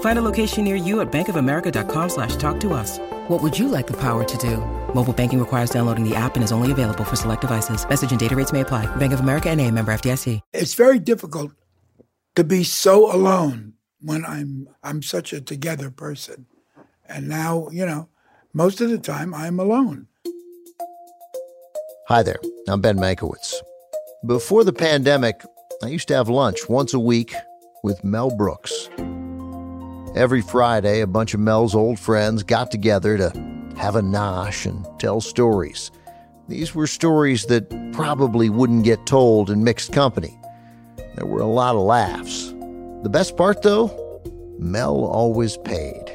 Find a location near you at bankofamerica.com slash talk to us. What would you like the power to do? Mobile banking requires downloading the app and is only available for select devices. Message and data rates may apply. Bank of America and a member FDIC. It's very difficult to be so alone when I'm I'm such a together person. And now, you know, most of the time I'm alone. Hi there. I'm Ben Mankiewicz. Before the pandemic, I used to have lunch once a week with Mel Brooks. Every Friday, a bunch of Mel's old friends got together to have a nosh and tell stories. These were stories that probably wouldn't get told in mixed company. There were a lot of laughs. The best part, though, Mel always paid.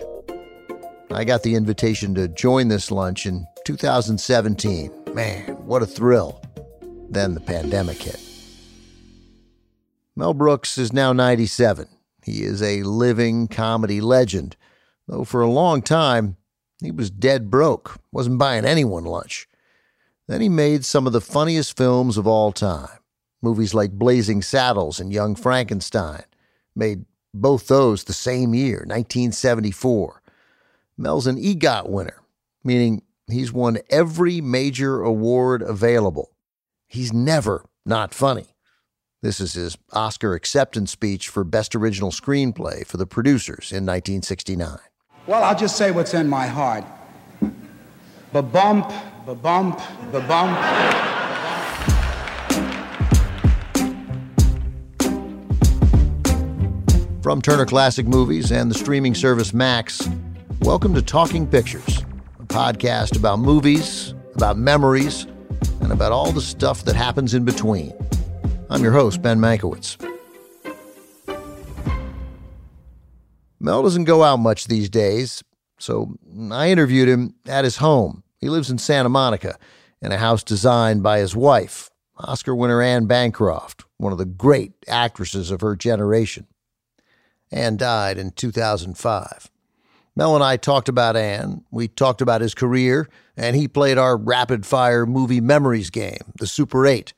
I got the invitation to join this lunch in 2017. Man, what a thrill. Then the pandemic hit. Mel Brooks is now 97. He is a living comedy legend, though for a long time he was dead broke, wasn't buying anyone lunch. Then he made some of the funniest films of all time. Movies like Blazing Saddles and Young Frankenstein made both those the same year, 1974. Mel's an EGOT winner, meaning he's won every major award available. He's never not funny. This is his Oscar acceptance speech for Best Original Screenplay for the producers in 1969. Well, I'll just say what's in my heart. Ba-bump, ba-bump, ba-bump. From Turner Classic Movies and the streaming service Max, welcome to Talking Pictures, a podcast about movies, about memories, and about all the stuff that happens in between. I'm your host, Ben Mankiewicz. Mel doesn't go out much these days, so I interviewed him at his home. He lives in Santa Monica in a house designed by his wife, Oscar winner Anne Bancroft, one of the great actresses of her generation. Anne died in 2005. Mel and I talked about Anne. We talked about his career, and he played our rapid fire movie memories game, the Super 8.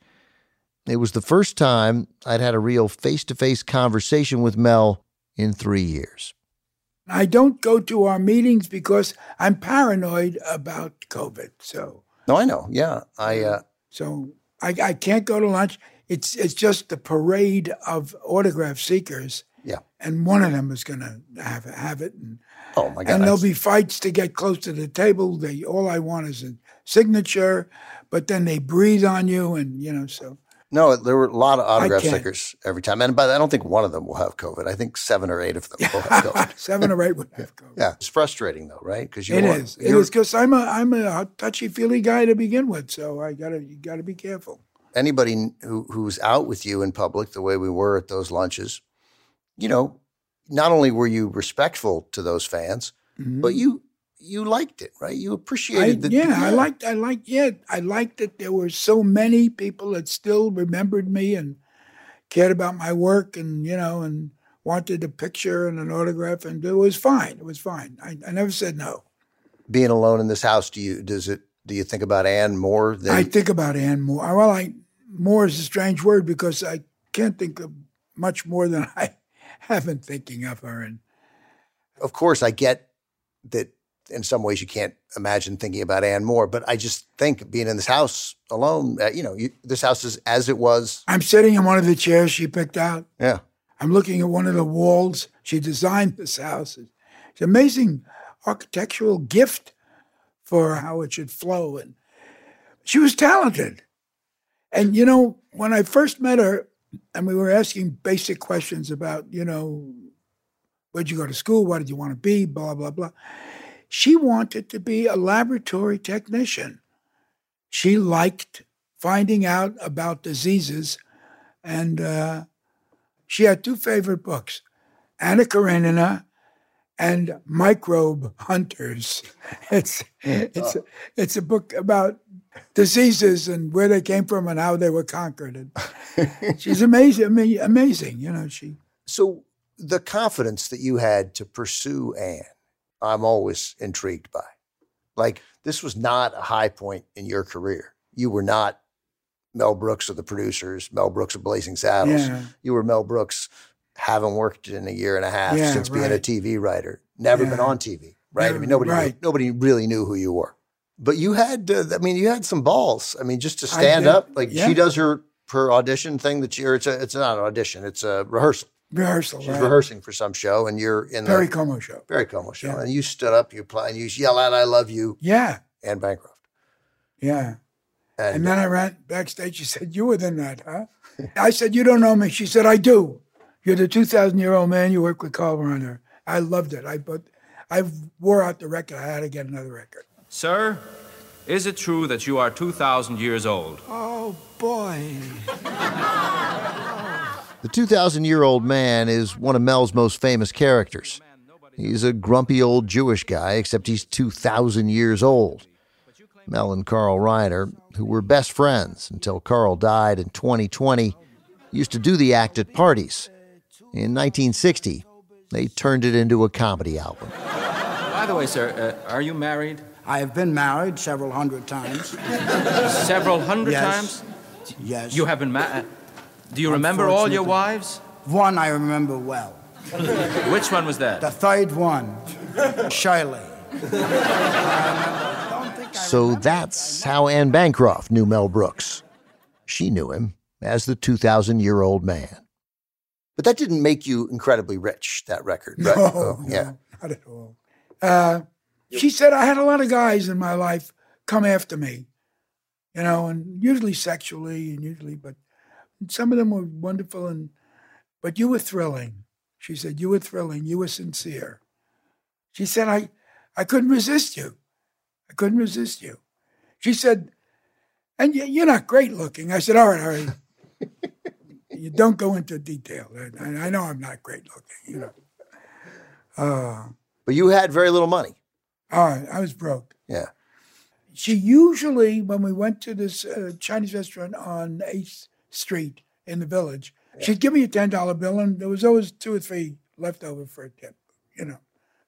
It was the first time I'd had a real face to face conversation with Mel in three years. I don't go to our meetings because I'm paranoid about COVID. So no, I know. Yeah, I. Uh, so I, I can't go to lunch. It's it's just the parade of autograph seekers. Yeah, and one of them is going to have have it. And, oh my god! And there'll be fights to get close to the table. They all I want is a signature, but then they breathe on you, and you know so. No, there were a lot of autograph stickers every time, and but I don't think one of them will have COVID. I think seven or eight of them will have COVID. seven or eight will have COVID. Yeah, it's frustrating though, right? Because you it is. It is because I'm a I'm a touchy feely guy to begin with, so I gotta you gotta be careful. Anybody who who's out with you in public, the way we were at those lunches, you know, not only were you respectful to those fans, mm-hmm. but you you liked it, right? You appreciated I, the yeah, yeah, I liked I liked yeah, I liked that there were so many people that still remembered me and cared about my work and you know and wanted a picture and an autograph and it was fine. It was fine. I, I never said no. Being alone in this house, do you does it do you think about Anne more than I think about Anne more. Uh, well, I more is a strange word because I can't think of much more than I have been thinking of her and of course I get that in some ways you can't imagine thinking about Anne more. But I just think being in this house alone, uh, you know, you, this house is as it was. I'm sitting in one of the chairs she picked out. Yeah. I'm looking at one of the walls. She designed this house. It's an amazing architectural gift for how it should flow. And she was talented. And, you know, when I first met her, and we were asking basic questions about, you know, where'd you go to school? What did you want to be? Blah, blah, blah. She wanted to be a laboratory technician. She liked finding out about diseases. And uh, she had two favorite books Anna Karenina and Microbe Hunters. It's, it's, it's a book about diseases and where they came from and how they were conquered. And she's amazing, amazing, you know. She so the confidence that you had to pursue Anne, I'm always intrigued by. Like this was not a high point in your career. You were not Mel Brooks of the producers, Mel Brooks of Blazing Saddles. Yeah. You were Mel Brooks, haven't worked in a year and a half Yeah, since being a. TV writer, never been on TV, right? I mean, nobody right. nobody really knew who you were, but you had, uh, I mean, you had some balls. I mean, just to stand did, up, like yeah. she does her her audition thing that you, or it's a, it's not an audition, it's a rehearsal. Rehearsal. She's right. rehearsing for some show, and you're in the. Perry the Como show. Perry Como show, Yeah. and you stood up, you apply, and you yell out, "I love you," Yeah, and Bancroft. yeah. And, And then I uh, ran backstage. She said, "You were the nut, huh?" I said, "You don't know me." She said, "I do. You're the 2,000 year old man. You work with Carl Reiner." I loved it. I but I wore out the record. I had to get another record. Sir, is it true that you are 2,000 years old? Oh boy. The 2,000 year old man is one of Mel's most famous characters. He's a grumpy old Jewish guy, except he's 2,000 years old. Mel and Carl Reiner, who were best friends until Carl died in 2020, used to do the act at parties. In 1960, they turned it into a comedy album. By the way, sir, uh, are you married? I have been married several hundred times. Several hundred Yes. times? Yes. You have been married. Do you remember all your wives? One I remember well. Which one was that? The third one, Shirley. So that's how Anne Bancroft knew Mel Brooks. She knew him as the 2,000 year old man. But that didn't make you incredibly rich, that record, right? No, Oh, no, yeah. not at all. Uh, she said I had a lot of guys in my life come after me, you know, and usually sexually, and usually, but some of them were wonderful, and but you were thrilling. She said you were thrilling. You were sincere. She said I, I couldn't resist you. I couldn't resist you. She said, and you- you're not great looking. I said, all right, all right. you don't go into detail. I, I know I'm not great looking, you know. Uh, But you had very little money. oh, I was broke. Yeah. She usually, when we went to this uh, Chinese restaurant on 8th Street in the village, she'd give me a $10 bill, and there was always two or three left over for a tip. You know,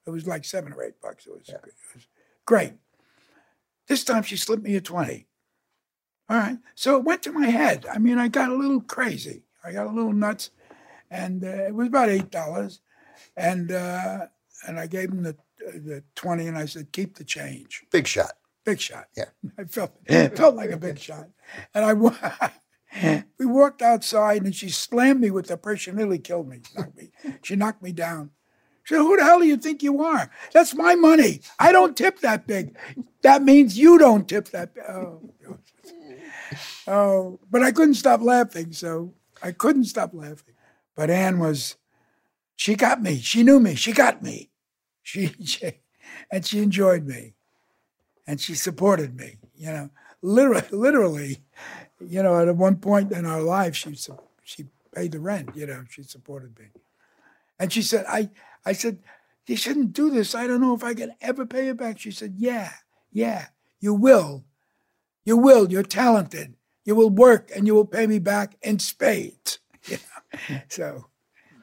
it was like seven or eight bucks. It was, it was great. This time she slipped me a 20. All right. So it went to my head. I mean, I got a little crazy. I got a little nuts. And uh, it was about $8. And uh, and I gave him the, the 20 and I said, keep the change. Big shot. Big shot. Yeah. I felt felt like a big shot. And I we walked outside and she slammed me with the purse. She nearly killed me. Knocked me. She knocked me down. She said, Who the hell do you think you are? That's my money. I don't tip that big. That means you don't tip that big. Oh, oh. But I couldn't stop laughing, so I couldn't stop laughing. But Anne was she got me. She knew me. She got me. She, she and she enjoyed me and she supported me. You know, literally, literally, you know, at one point in our life, she she paid the rent. You know, she supported me, and she said, "I I said you shouldn't do this. I don't know if I can ever pay you back." She said, "Yeah, yeah, you will, you will. You're talented. You will work, and you will pay me back in spades." You know? so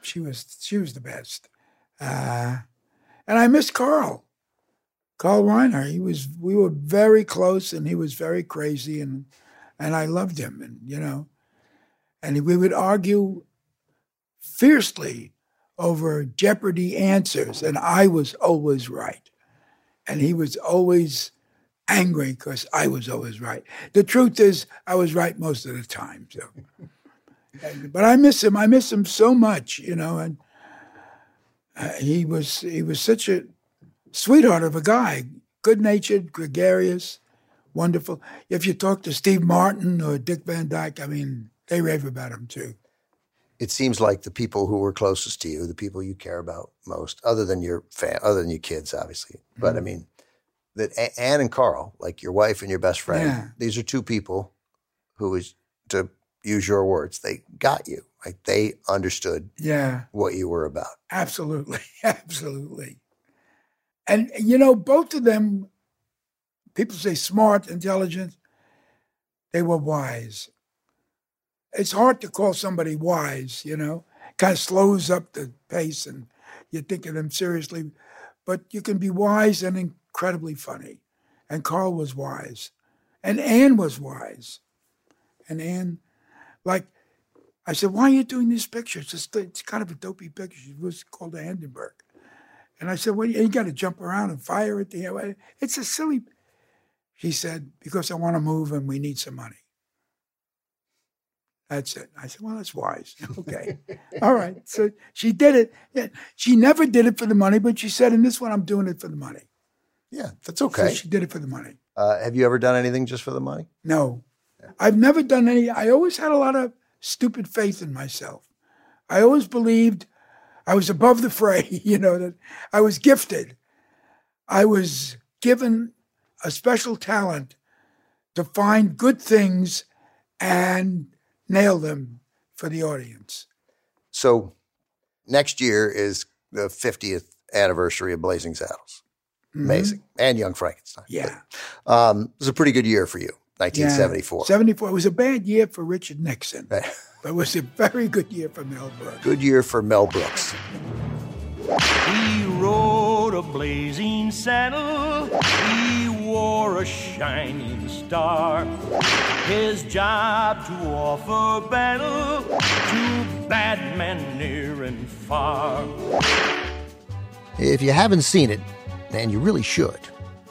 she was she was the best, uh, and I miss Carl. Carl Reiner. He was we were very close and he was very crazy and and I loved him and you know and we would argue fiercely over Jeopardy answers and I was always right. And he was always angry because I was always right. The truth is I was right most of the time. So and- but I miss him. I miss him so much, you know, and uh, he was he was such a sweetheart of a guy, good natured, gregarious, wonderful. If you talk to Steve Martin or Dick Van Dyke, I mean, they rave about him too. It seems like the people who were closest to you, the people you care about most, other than your fam, other than your kids, obviously. But I Mm-hmm. mean, that A- Anne and Carl, like your wife and your best friend, Yeah. these are two people who is to use your words, they got you. Like they understood Yeah. what you were about. Absolutely, absolutely. And you know, both of them, people say smart, intelligent, they were wise. It's hard to call somebody wise, you know, kind of slows up the pace and you think of them seriously. But you can be wise and incredibly funny. And Carl was wise. And Anne was wise. And Anne, like, I said, why are you doing this picture? It's, just, it's kind of a dopey picture. It was called the Hindenburg. And I said, well, you got to jump around and fire at the air. It's a silly. She said, because I want to move and we need some money. That's it. I said, well, that's wise. Okay. All right. So she did it. Yeah. She never did it for the money, but she said, in this one, I'm doing it for the money. Yeah, that's So okay. she did it for the money. Uh, have you ever done anything just for the money? No, I've never done any. I always had a lot of stupid faith in myself. I always believed I was above the fray, you know, that I was gifted. I was given a special talent to find good things and nail them for the audience. So next year is the 50th anniversary of Blazing Saddles. Amazing. And Young Frankenstein. Yeah. Um, it was a pretty good year for you, 1974. Yeah. 74. It was a bad year for Richard Nixon, but it was a very good year for Mel Brooks. Good year for Mel Brooks. He rode a blazing saddle. He wore a shining star. His job to offer battle to bad men near and far. If you haven't seen it, and you really should,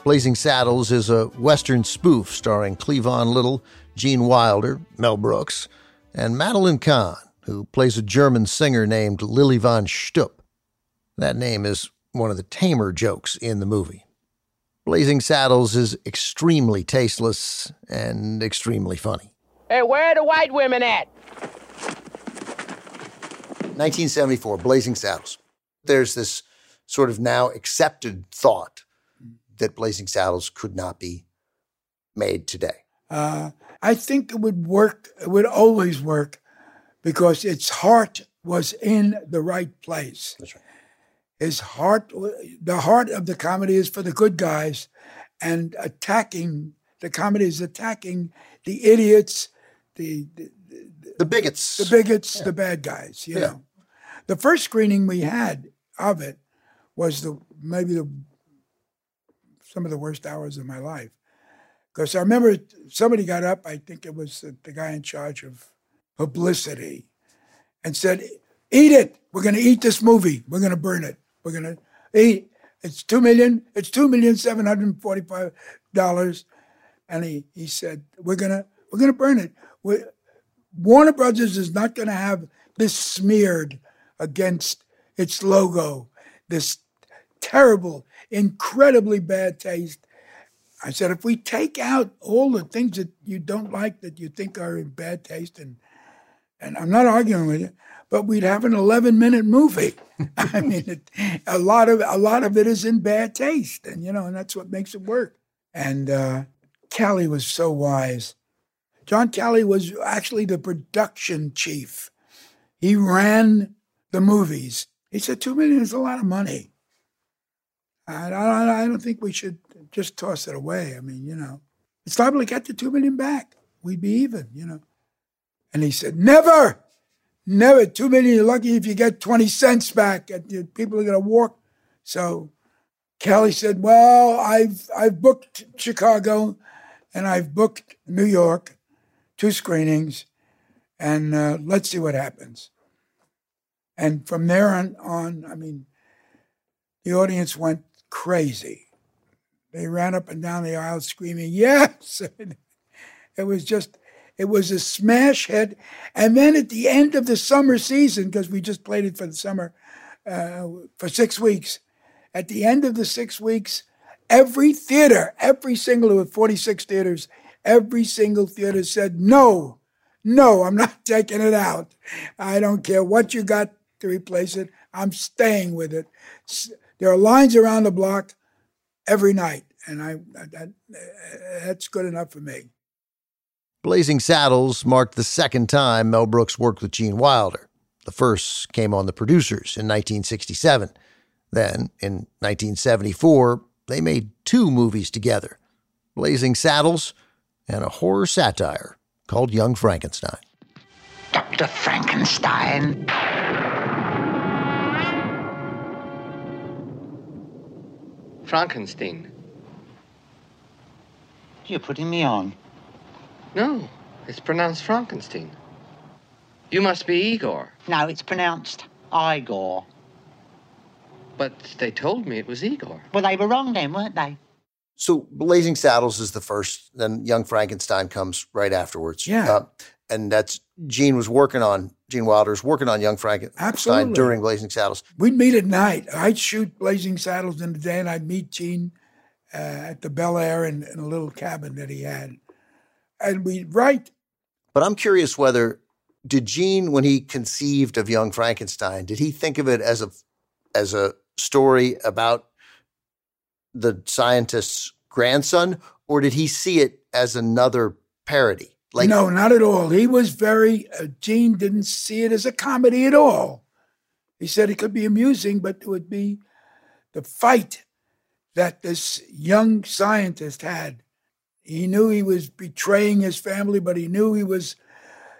Blazing Saddles is a Western spoof starring Cleavon Little, Gene Wilder, Mel Brooks, and Madeline Kahn, who plays a German singer named Lily von Shtupp. That name is one of the tamer jokes in the movie. Blazing Saddles is extremely tasteless and extremely funny. Hey, where are the white women at? 1974, Blazing Saddles. There's this sort of now accepted thought that Blazing Saddles could not be made today. Uh, I think it would work. It would always work because its heart was in the right place. That's right. His heart, the heart of the comedy is for the good guys, and attacking the comedy is attacking the idiots, the the, The bigots. the bigots, the bad guys. You Yeah. know, the first screening we had of it was the maybe the some of the worst hours of my life because I remember somebody got up. I think it was the, the guy in charge of publicity, and said, "Eat it. We're going to eat this movie. We're going to burn it. We're going to eat. It's two million. It's two million seven hundred forty-five dollars." And he, he said, "We're gonna we're gonna burn it. we Warner Brothers is not to have this smeared against its logo. This terrible, incredibly bad taste." I said, if we take out all the things that you don't like that you think are in bad taste, and and I'm not arguing with you, but we'd have an 11 minute movie. I mean, it, a lot of a lot of it is in bad taste, and you know, and that's what makes it work. And uh, Calley was so wise. John Calley was actually the production chief. He ran the movies. He said two million is a lot of money. I, I, I don't think we should just toss it away. I mean, you know, it's liable to get the two million back. We'd be even, you know. And he said, never, never. Million, you're lucky if you get 20 cents back. People are going to walk. So Calley said, well, I've, I've booked Chicago and I've booked New York, two screenings, and uh, let's see what happens. And from there on, on, I mean, the audience went crazy. They ran up and down the aisle screaming, yes! it was just, it was a smash hit. And then at the end of the summer season, because we just played it for the summer, uh, for six weeks, at the end of the six weeks, every theater, every single, were 46 theaters, every single theater said, no, No, I'm not taking it out. I don't care what you got to replace it. I'm staying with it. There are lines around the block every night, and I that, that's good enough for me. Blazing Saddles marked the second time Mel Brooks worked with Gene Wilder. The first came on The Producers in 1967. Then, in 1974, they made two movies together Blazing Saddles and a horror satire called Young Frankenstein. Dr. Frankenstein. Frankenstein. You're putting me on. No, it's pronounced Frankenstein. You must be Igor. No, it's pronounced Igor. But they told me it was Igor. Well, they were wrong then, weren't they? So Blazing Saddles is the first, then Young Frankenstein comes right afterwards. Yeah. Uh, and that's Gene was working on Gene Wilder's working on Young Frankenstein Absolutely. during Blazing Saddles. We'd meet at night. I'd shoot Blazing Saddles in the day, and I'd meet Gene uh, at the Bel Air in, in, a little cabin that he had, and we'd write. But I'm curious whether did Gene, when he conceived of Young Frankenstein, did he think of it as a as a story about the scientist's grandson, or did he see it as another parody? Like, no, not at all. He was very, uh, Gene didn't see it as a comedy at all. He said it could be amusing, but it would be the fight that this young scientist had. He knew he was betraying his family, but he knew he was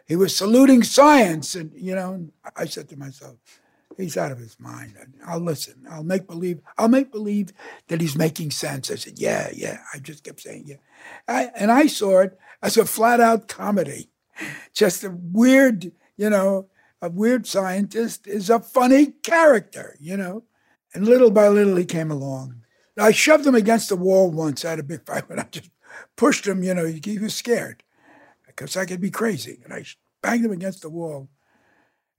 he was saluting science. And you know, I said to myself, he's out of his mind. I'll listen. I'll make believe. I'll make believe that he's making sense. I said, yeah, yeah. I just kept saying, yeah. I, and I saw it as a flat out comedy. Just a weird, you know, a weird scientist is a funny character, you know. And little by little, he came along. I shoved him against the wall once. I had a big fight, but I just pushed him, you know, he was scared because I could be crazy. And I banged him against the wall.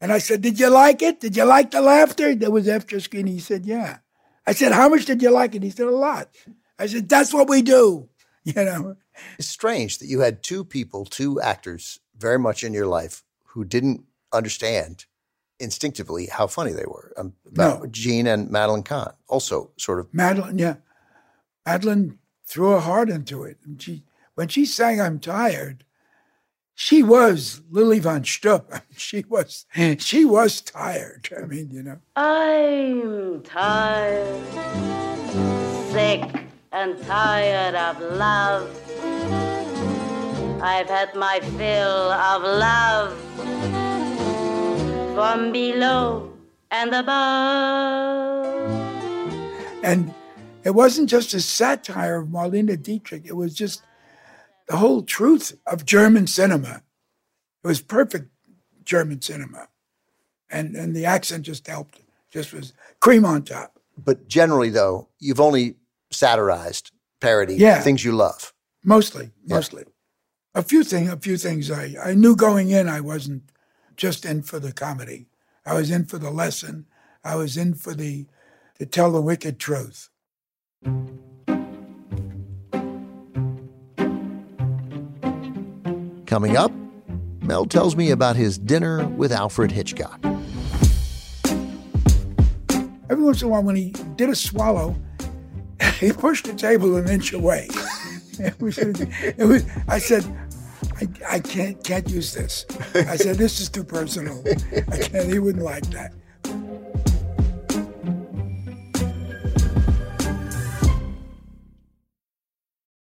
And I said, Did you like it? Did you like the laughter? That was after screen. He said, Yeah. I said, How much did you like it? He said, A lot. I said, That's what we do. You know? It's strange that you had two people, two actors very much in your life who didn't understand instinctively how funny they were. Um, no. Gene and Madeline Kahn also sort of. Madeline, yeah. Madeline threw her heart into it. And she, when she sang I'm Tired, she was Lily von Shtupp. She was she was tired. I mean, you know. I'm tired, sick and tired of love. I've had my fill of love from below and above. And it wasn't just a satire of Marlene Dietrich. It was just the whole truth of German cinema. It was perfect German cinema. And, and the accent just helped. Just was cream on top. But generally, though, you've only satirized, parody, yeah. things you love. Mostly, mostly. Yeah. A few things, a few things I, I knew going in I wasn't just in for the comedy. I was in for the lesson. I was in for the to tell the wicked truth. Coming up, Mel tells me about his dinner with Alfred Hitchcock. Every once in a while, when he did a swallow, he pushed the table an inch away. it was, it was, I said, I, I can't can't use this. I said, this is too personal. I can't, he wouldn't like that.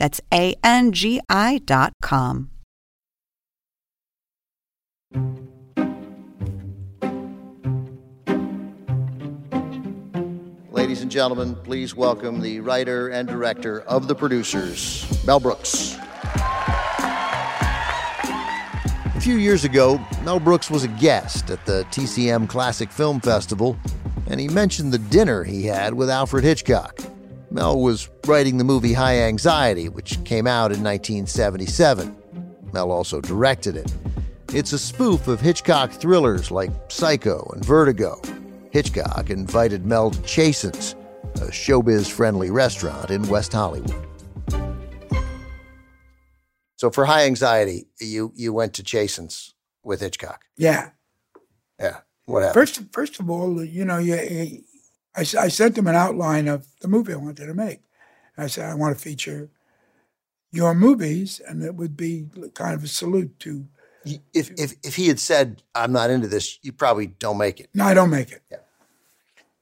That's A N G I dot com. Ladies and gentlemen, please welcome the writer and director of The Producers, Mel Brooks. A few years ago, Mel Brooks was a guest at the TCM Classic Film Festival, and he mentioned the dinner he had with Alfred Hitchcock. Mel was writing the movie High Anxiety, which came out in 1977. Mel also directed it. It's a spoof of Hitchcock thrillers like Psycho and Vertigo. Hitchcock invited Mel to Chasen's, a showbiz friendly restaurant in West Hollywood. So for High Anxiety, you, you went to Chasen's with Hitchcock. Yeah. Yeah. What happened? First, first of all, you know, you, you, I, I sent them an outline of the movie I wanted to make. I said, I want to feature your movies, and it would be kind of a salute to. If, if, if he had said, I'm not into this, you probably don't make it. No, I don't make it. Yeah.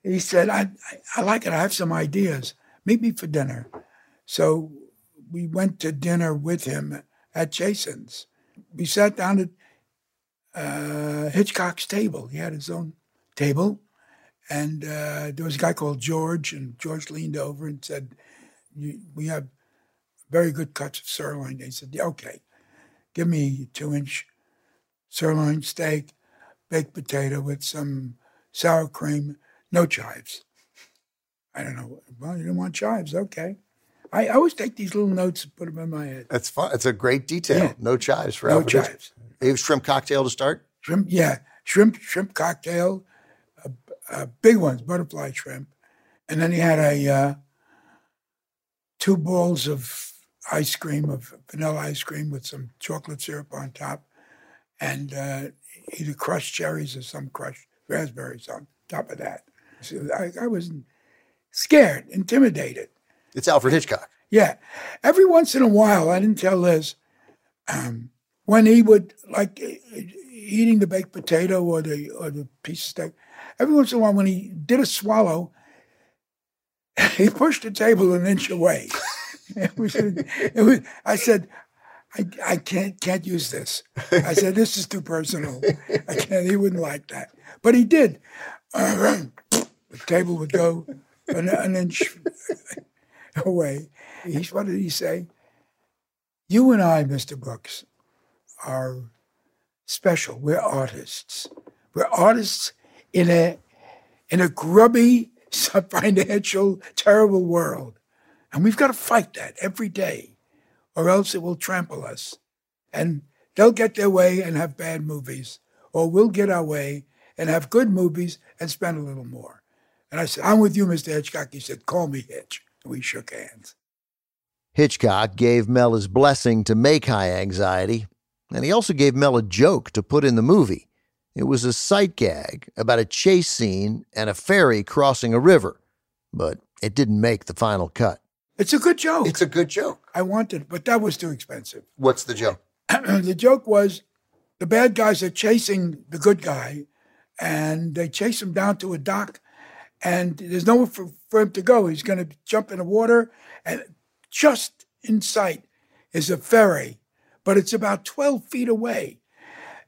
He said, I, I, I like it. I have some ideas. Meet me for dinner. So we went to dinner with him at Chasen's. We sat down at uh, Hitchcock's table. He had his own table. And uh, there was a guy called George, and George leaned over and said, We have very good cuts of sirloin. They said, yeah, Okay, give me two inch sirloin steak, baked potato with some sour cream, no chives. I don't know. Well, you don't want chives. Okay. I, always take these little notes and put them in my head. That's fun. It's a great detail. Yeah. No chives for No Alfred chives. You have shrimp cocktail to start? Shrimp, yeah, shrimp, shrimp cocktail, uh, big ones, butterfly shrimp, and then he had a uh, two bowls of ice cream, of vanilla ice cream with some chocolate syrup on top, and uh, either crushed cherries or some crushed raspberries on top of that. So I, I was scared, intimidated. It's Alfred Hitchcock. Yeah. Every once in a while, I didn't tell Liz, um, when he would like eating the baked potato or the or the piece of steak, every once in a while when he did a swallow, he pushed the table an inch away. it was, it was, I said, I, I can't can't use this. I said, this is too personal. I can't, he wouldn't like that. But he did. the table would go an, an inch away. He's, what did he say? You and I, Mr. Brooks, are special. We're artists. We're artists in a in a grubby, financial, terrible world. And we've got to fight that every day, or else it will trample us. And they'll get their way and have bad movies, or we'll get our way and have good movies and spend a little more. And I said, I'm with you, Mr. Hitchcock. He said, call me Hitch. And we shook hands. Hitchcock gave Mel his blessing to make High Anxiety, and he also gave Mel a joke to put in the movie. It was a sight gag about a chase scene and a ferry crossing a river, but it didn't make the final cut. It's a good joke. It's a good joke. I wanted, but that was too expensive. What's the joke? the joke was the bad guys are chasing the good guy, and they chase him down to a dock, and there's nowhere for, for him to go. He's going to jump in the water, and just in sight is a ferry, but it's about 12 feet away.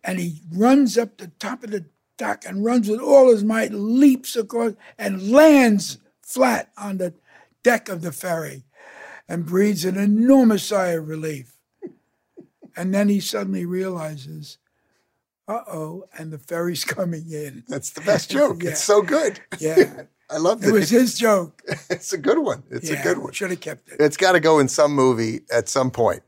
And he runs up the top of the dock and runs with all his might, leaps across, and lands flat on the deck of the ferry and breathes an enormous sigh of relief. And then he suddenly realizes, uh oh, and the ferry's coming in. That's the best joke. Yeah. It's so good. Yeah. I love It It was his joke. It's a good one. It's Yeah, a good one. Should have kept it. It's got to go in some movie at some point.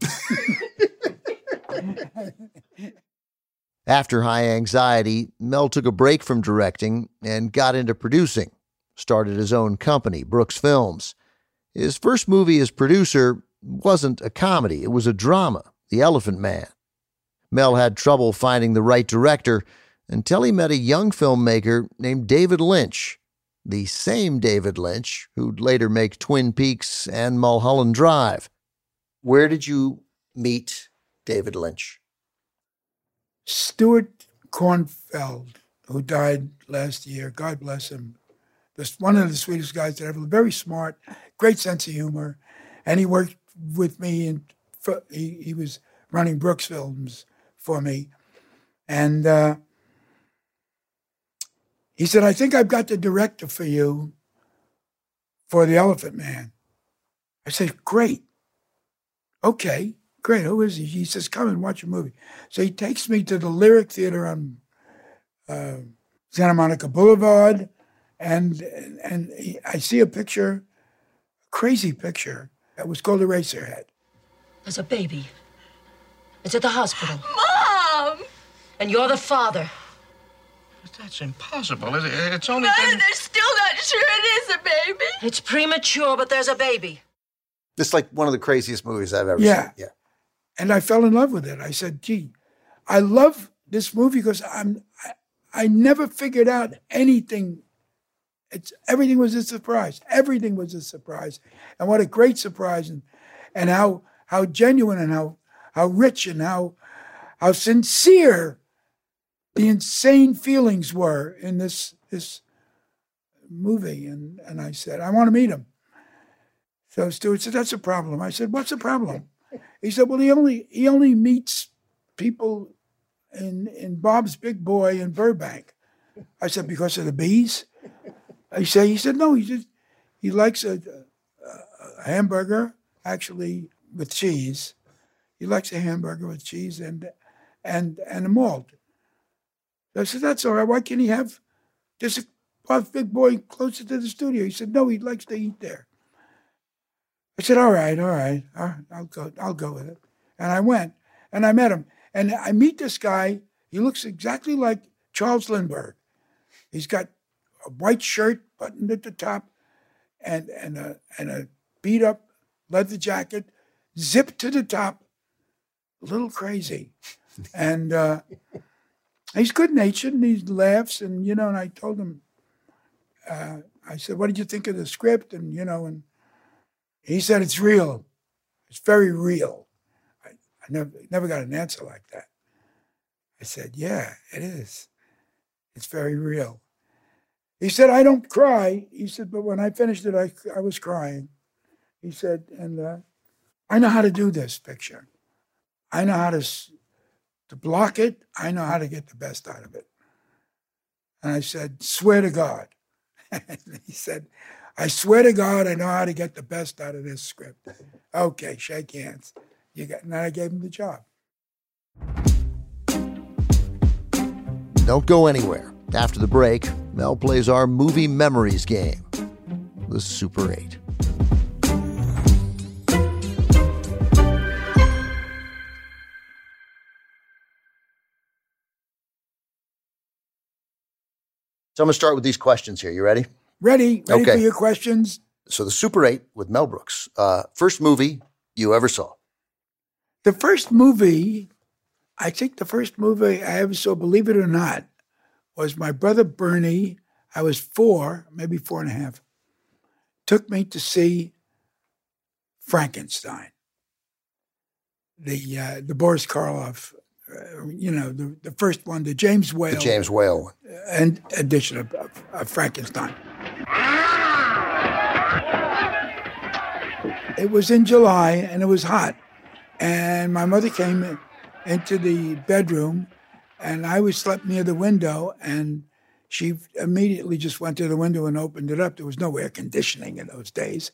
After High Anxiety, Mel took a break from directing and got into producing, started his own company, Brooks Films. His first movie as producer wasn't a comedy, it was a drama, The Elephant Man. Mel had trouble finding the right director until he met a young filmmaker named David Lynch, the same David Lynch who'd later make Twin Peaks and Mulholland Drive. Where did you meet David Lynch? Stuart Cornfeld, who died last year, God bless him, just one of the sweetest guys that ever very smart, great sense of humor. And he worked with me, and he, he was running Brooks Films for me. And uh, he said, I think I've got the director for you for The Elephant Man. I said, Great. Okay, great. Who is he? He says, come and watch a movie. So he takes me to the Lyric Theater on uh, Santa Monica Boulevard, and and he, I see a picture, a crazy picture. that was called Eraserhead. There's a baby. It's at the hospital. Mom! And you're the father. But That's impossible. It- It's only Mother, been... they're still not sure it is a baby. It's premature, but there's a baby. It's like one of the craziest movies I've ever Yeah. seen. Yeah. And I fell in love with it. I said, "Gee, I love this movie because I'm I, I never figured out anything. It's everything was a surprise. Everything was a surprise, and what a great surprise, and and how how genuine and how how rich and how how sincere the insane feelings were in this this movie. And and I said, I want to meet him. So Stuart said, "That's a problem." I said, "What's the problem?" He said, "Well, he only he only meets people in in Bob's Big Boy in Burbank." I said, "Because of the bees?" I said, "He said no. He just he likes a, a, a hamburger, actually with cheese. He likes a hamburger with cheese and and and a malt." I said, "That's all right. Why can't he have just a Bob's Big Boy closer to the studio?" He said, "No, he likes to eat there." I said, "All right, all right, all right, I'll go. I'll go with it." And I went, and I met him, and I meet this guy. He looks exactly like Charles Lindbergh. He's got a white shirt buttoned at the top, and and a and a beat up leather jacket, zipped to the top, a little crazy, and uh, he's good natured and he laughs, and you know. And I told him, uh, I said, "What did you think of the script?" And you know, and he said it's real. It's very real. I, I never never got an answer like that. I said, Yeah, it is. It's very real. He said, I don't cry. He said, but when I finished it, I, I was crying. He said, and uh, I know how to do this picture. I know how to, to block it. I know how to get the best out of it. And I said, swear to God. he said, I swear to God, I know how to get the best out of this script. Okay, shake hands. You got, and then I gave him the job. Don't go anywhere. After the break, Mel plays our movie memories game, the Super 8. So I'm going to start with these questions here. You ready? Ready? Ready Okay. for your questions? So the Super 8 with Mel Brooks. Uh, first movie you ever saw. The first movie, I think the first movie I ever saw, believe it or not, was my brother Bernie. I was four, maybe four and a half, took me to see Frankenstein, the uh, the Boris Karloff, uh, you know, the, the first one, the James Whale, The James Whale and edition of, of, of Frankenstein. It was in July and it was hot. And my mother came into the bedroom and I was slept near the window and she immediately just went to the window and opened it up. There was no air conditioning in those days.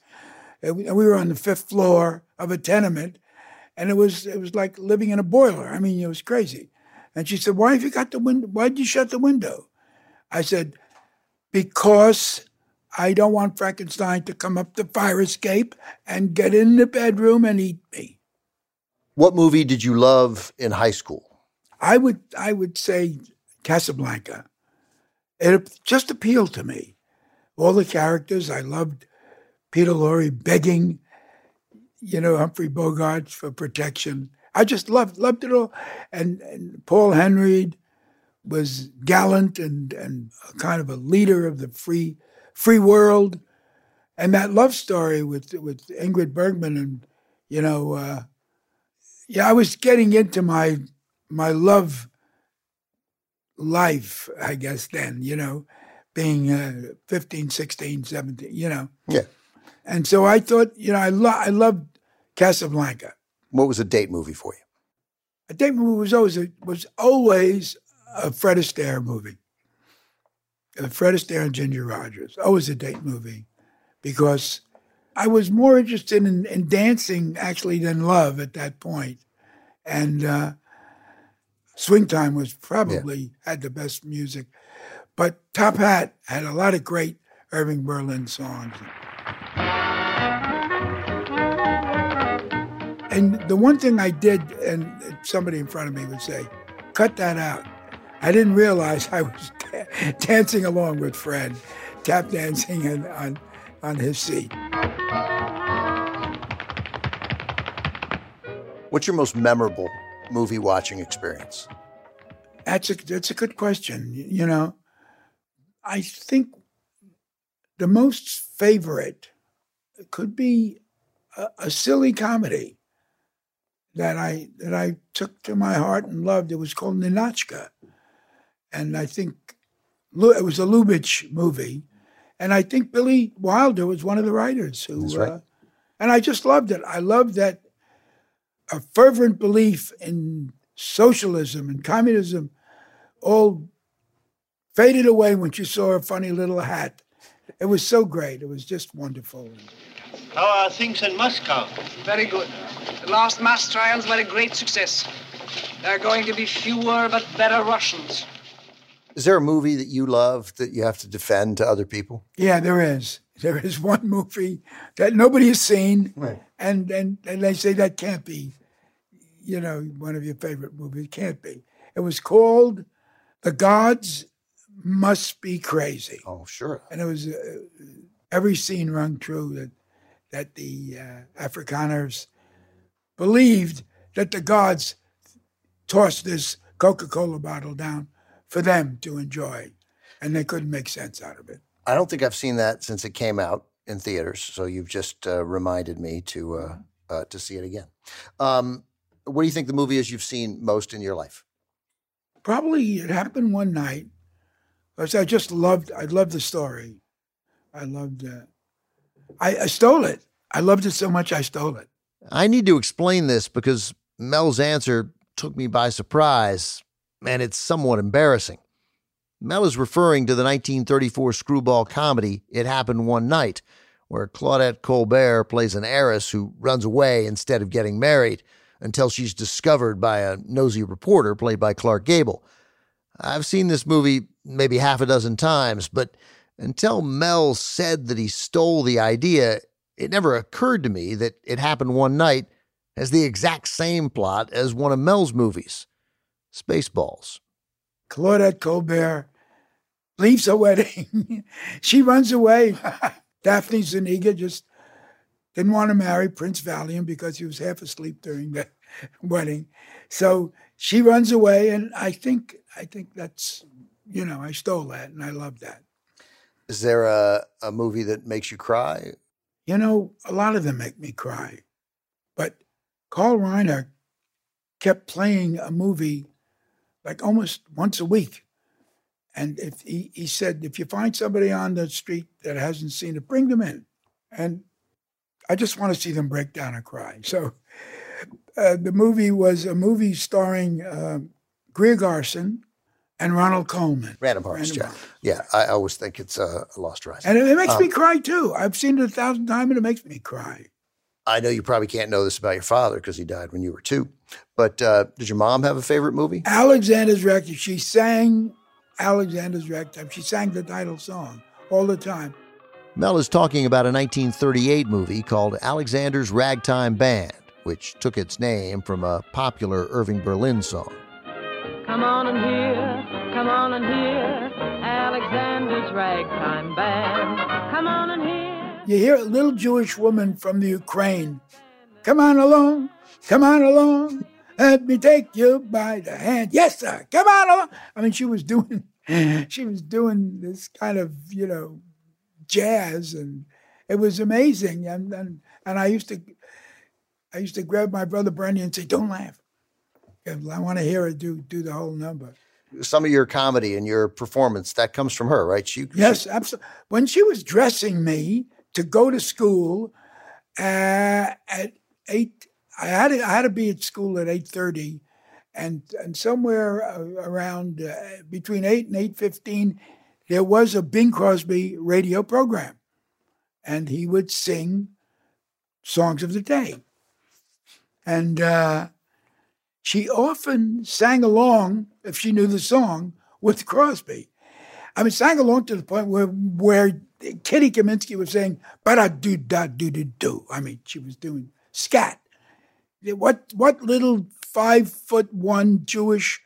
And we were on the fifth floor of a tenement and it was it was like living in a boiler. I mean, it was crazy. And she said, "Why have you got the window? Why did you shut the window?" I said, "Because I don't want Frankenstein to come up the fire escape and get in the bedroom and eat me." What movie did you love in high school? I would I would say Casablanca. It just appealed to me. All the characters I loved. Peter Lorre begging, you know, Humphrey Bogart for protection. I just loved loved it all. And, and Paul Henreid was gallant and and kind of a leader of the free free world. And that love story with with Ingrid Bergman and you know, uh, yeah, I was getting into my my love life, I guess, then, you know, being uh, 15, 16, 17, you know. Yeah. And so I thought, you know, I, lo- I loved Casablanca. What was a date movie for you? A date movie was always a, was always a Fred Astaire movie. Fred Astaire and Ginger Rogers, always a date movie, because I was more interested in, in dancing actually than love at that point. And uh, Swing Time was probably had the best music. But Top Hat had a lot of great Irving Berlin songs. And the one thing I did, and somebody in front of me would say, cut that out. I didn't realize I was dancing along with Fred, tap dancing on, on, on his seat. What's your most memorable movie watching experience? That's a that's a good question. You know, I think the most favorite could be a, a silly comedy that I that I took to my heart and loved. It was called Ninotchka, and I think it was a Lubitsch movie, and I think Billy Wilder was one of the writers who. Right. Uh, and I just loved it. I loved that a fervent belief in socialism and communism all faded away when she saw her funny little hat. It was so great. It was just wonderful. How are things in Moscow? Very good. The last mass trials were a great success. There are going to be fewer but better Russians. Is there a movie that you love that you have to defend to other people? Yeah, there is. There is one movie that nobody has seen, Right. and, and and they say that can't be, you know, one of your favorite movies. It can't be. It was called "The Gods Must Be Crazy." Oh, sure. And it was uh, every scene rung true that that the uh, Afrikaners believed that the gods tossed this Coca-Cola bottle down for them to enjoy, and they couldn't make sense out of it. I don't think I've seen that since it came out in theaters. So you've just uh, reminded me to uh, uh, to see it again. Um, what do you think the movie is you've seen most in your life? Probably it happened one night. Because I just loved, I loved the story. I loved, uh, I, I stole it. I loved it so much I stole it. I need to explain this because Mel's answer took me by surprise, and it's somewhat embarrassing. Mel is referring to the 1934 screwball comedy It Happened One Night, where Claudette Colbert plays an heiress who runs away instead of getting married until she's discovered by a nosy reporter played by Clark Gable. I've seen this movie maybe half a dozen times, but until Mel said that he stole the idea, it never occurred to me that It Happened One Night has the exact same plot as one of Mel's movies, Spaceballs. Claudette Colbert leaves a wedding. she runs away. Daphne Zuniga just didn't want to marry Prince Valium because he was half asleep during the wedding. So she runs away, and I think I think that's you know I stole that, and I love that. Is there a, a movie that makes you cry? You know, a lot of them make me cry, but Carl Reiner kept playing a movie like almost once a week. And if he, he said, if you find somebody on the street that hasn't seen it, bring them in. And I just want to see them break down and cry. So uh, the movie was a movie starring uh, Greer Garson and Ronald Colman. Random Harvest, yeah. Yeah, I always think it's uh, a Lost Horizon. And it, it makes Um, me cry too. I've seen it a thousand times and it makes me cry. I know you probably can't know this about your father because he died when you were two. But uh, did your mom have a favorite movie? Alexander's Reckoning. She sang Alexander's Ragtime. She sang the title song all the time. Mel is talking about a 1938 movie called Alexander's Ragtime Band, which took its name from a popular Irving Berlin song. Come on and hear, come on and hear Alexander's ragtime band. Come on and hear. You hear a little Jewish woman from the Ukraine. Come on along, come on along. Let me take you by the hand. Yes, sir. Come on along. I mean, she was doing, she was doing this kind of, you know, jazz, and it was amazing. And and, and I used to, I used to grab my brother Bernie and say, "Don't laugh. I want to hear her do do the whole number." Some of your comedy and your performance that comes from her, right? She, Yes, absolutely. When she was dressing me to go to school uh, at eight, I had to, I had to be at school at eight thirty, and and somewhere uh, around uh, between eight and eight fifteen, there was a Bing Crosby radio program, and he would sing songs of the day. And uh, she often sang along, if she knew the song, with Crosby. I mean, sang along to the point where where Kitty Kaminsky was saying "ba do da do do do." I mean, she was doing scat. What what little five foot one Jewish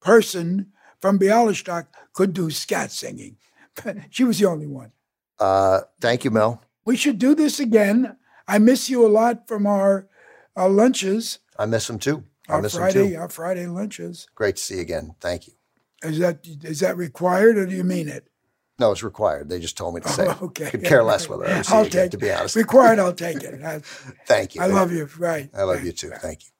person from Bialystok could do scat singing? she was the only one. Uh, thank you, Mel. We should do this again. I miss you a lot from our, our lunches. I miss them too. I Our miss Friday, them too. our Friday lunches. Great to see you again. Thank you. Is that is that required, or do you mean it? No, it's required. They just told me to say. it. Oh, okay. Could care less whether I see I'll you again, take to be honest. Required, I'll take it. I, Thank you. I love you. Right. I love you too. Thank you.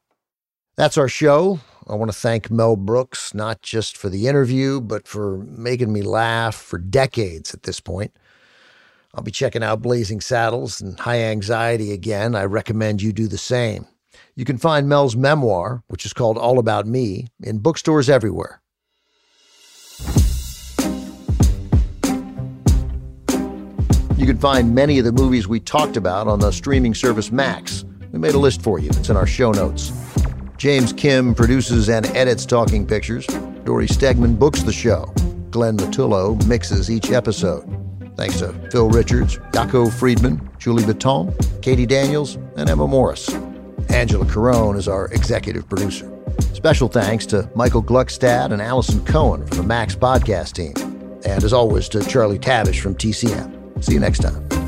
That's our show. I want to thank Mel Brooks, not just for the interview, but for making me laugh for decades at this point. I'll be checking out Blazing Saddles and High Anxiety again. I recommend you do the same. You can find Mel's memoir, which is called All About Me, in bookstores everywhere. You can find many of the movies we talked about on the streaming service Max. We made a list for you. It's in our show notes. James Kim produces and edits Talking Pictures. Dory Stegman books the show. Glenn Matullo mixes each episode. Thanks to Phil Richards, Jaco Friedman, Julie Baton, Katie Daniels, and Emma Morris. Angela Carone is our executive producer. Special thanks to Michael Gluckstadt and Allison Cohen from the Max podcast team. And as always, to Charlie Tabesh from TCM. See you next time.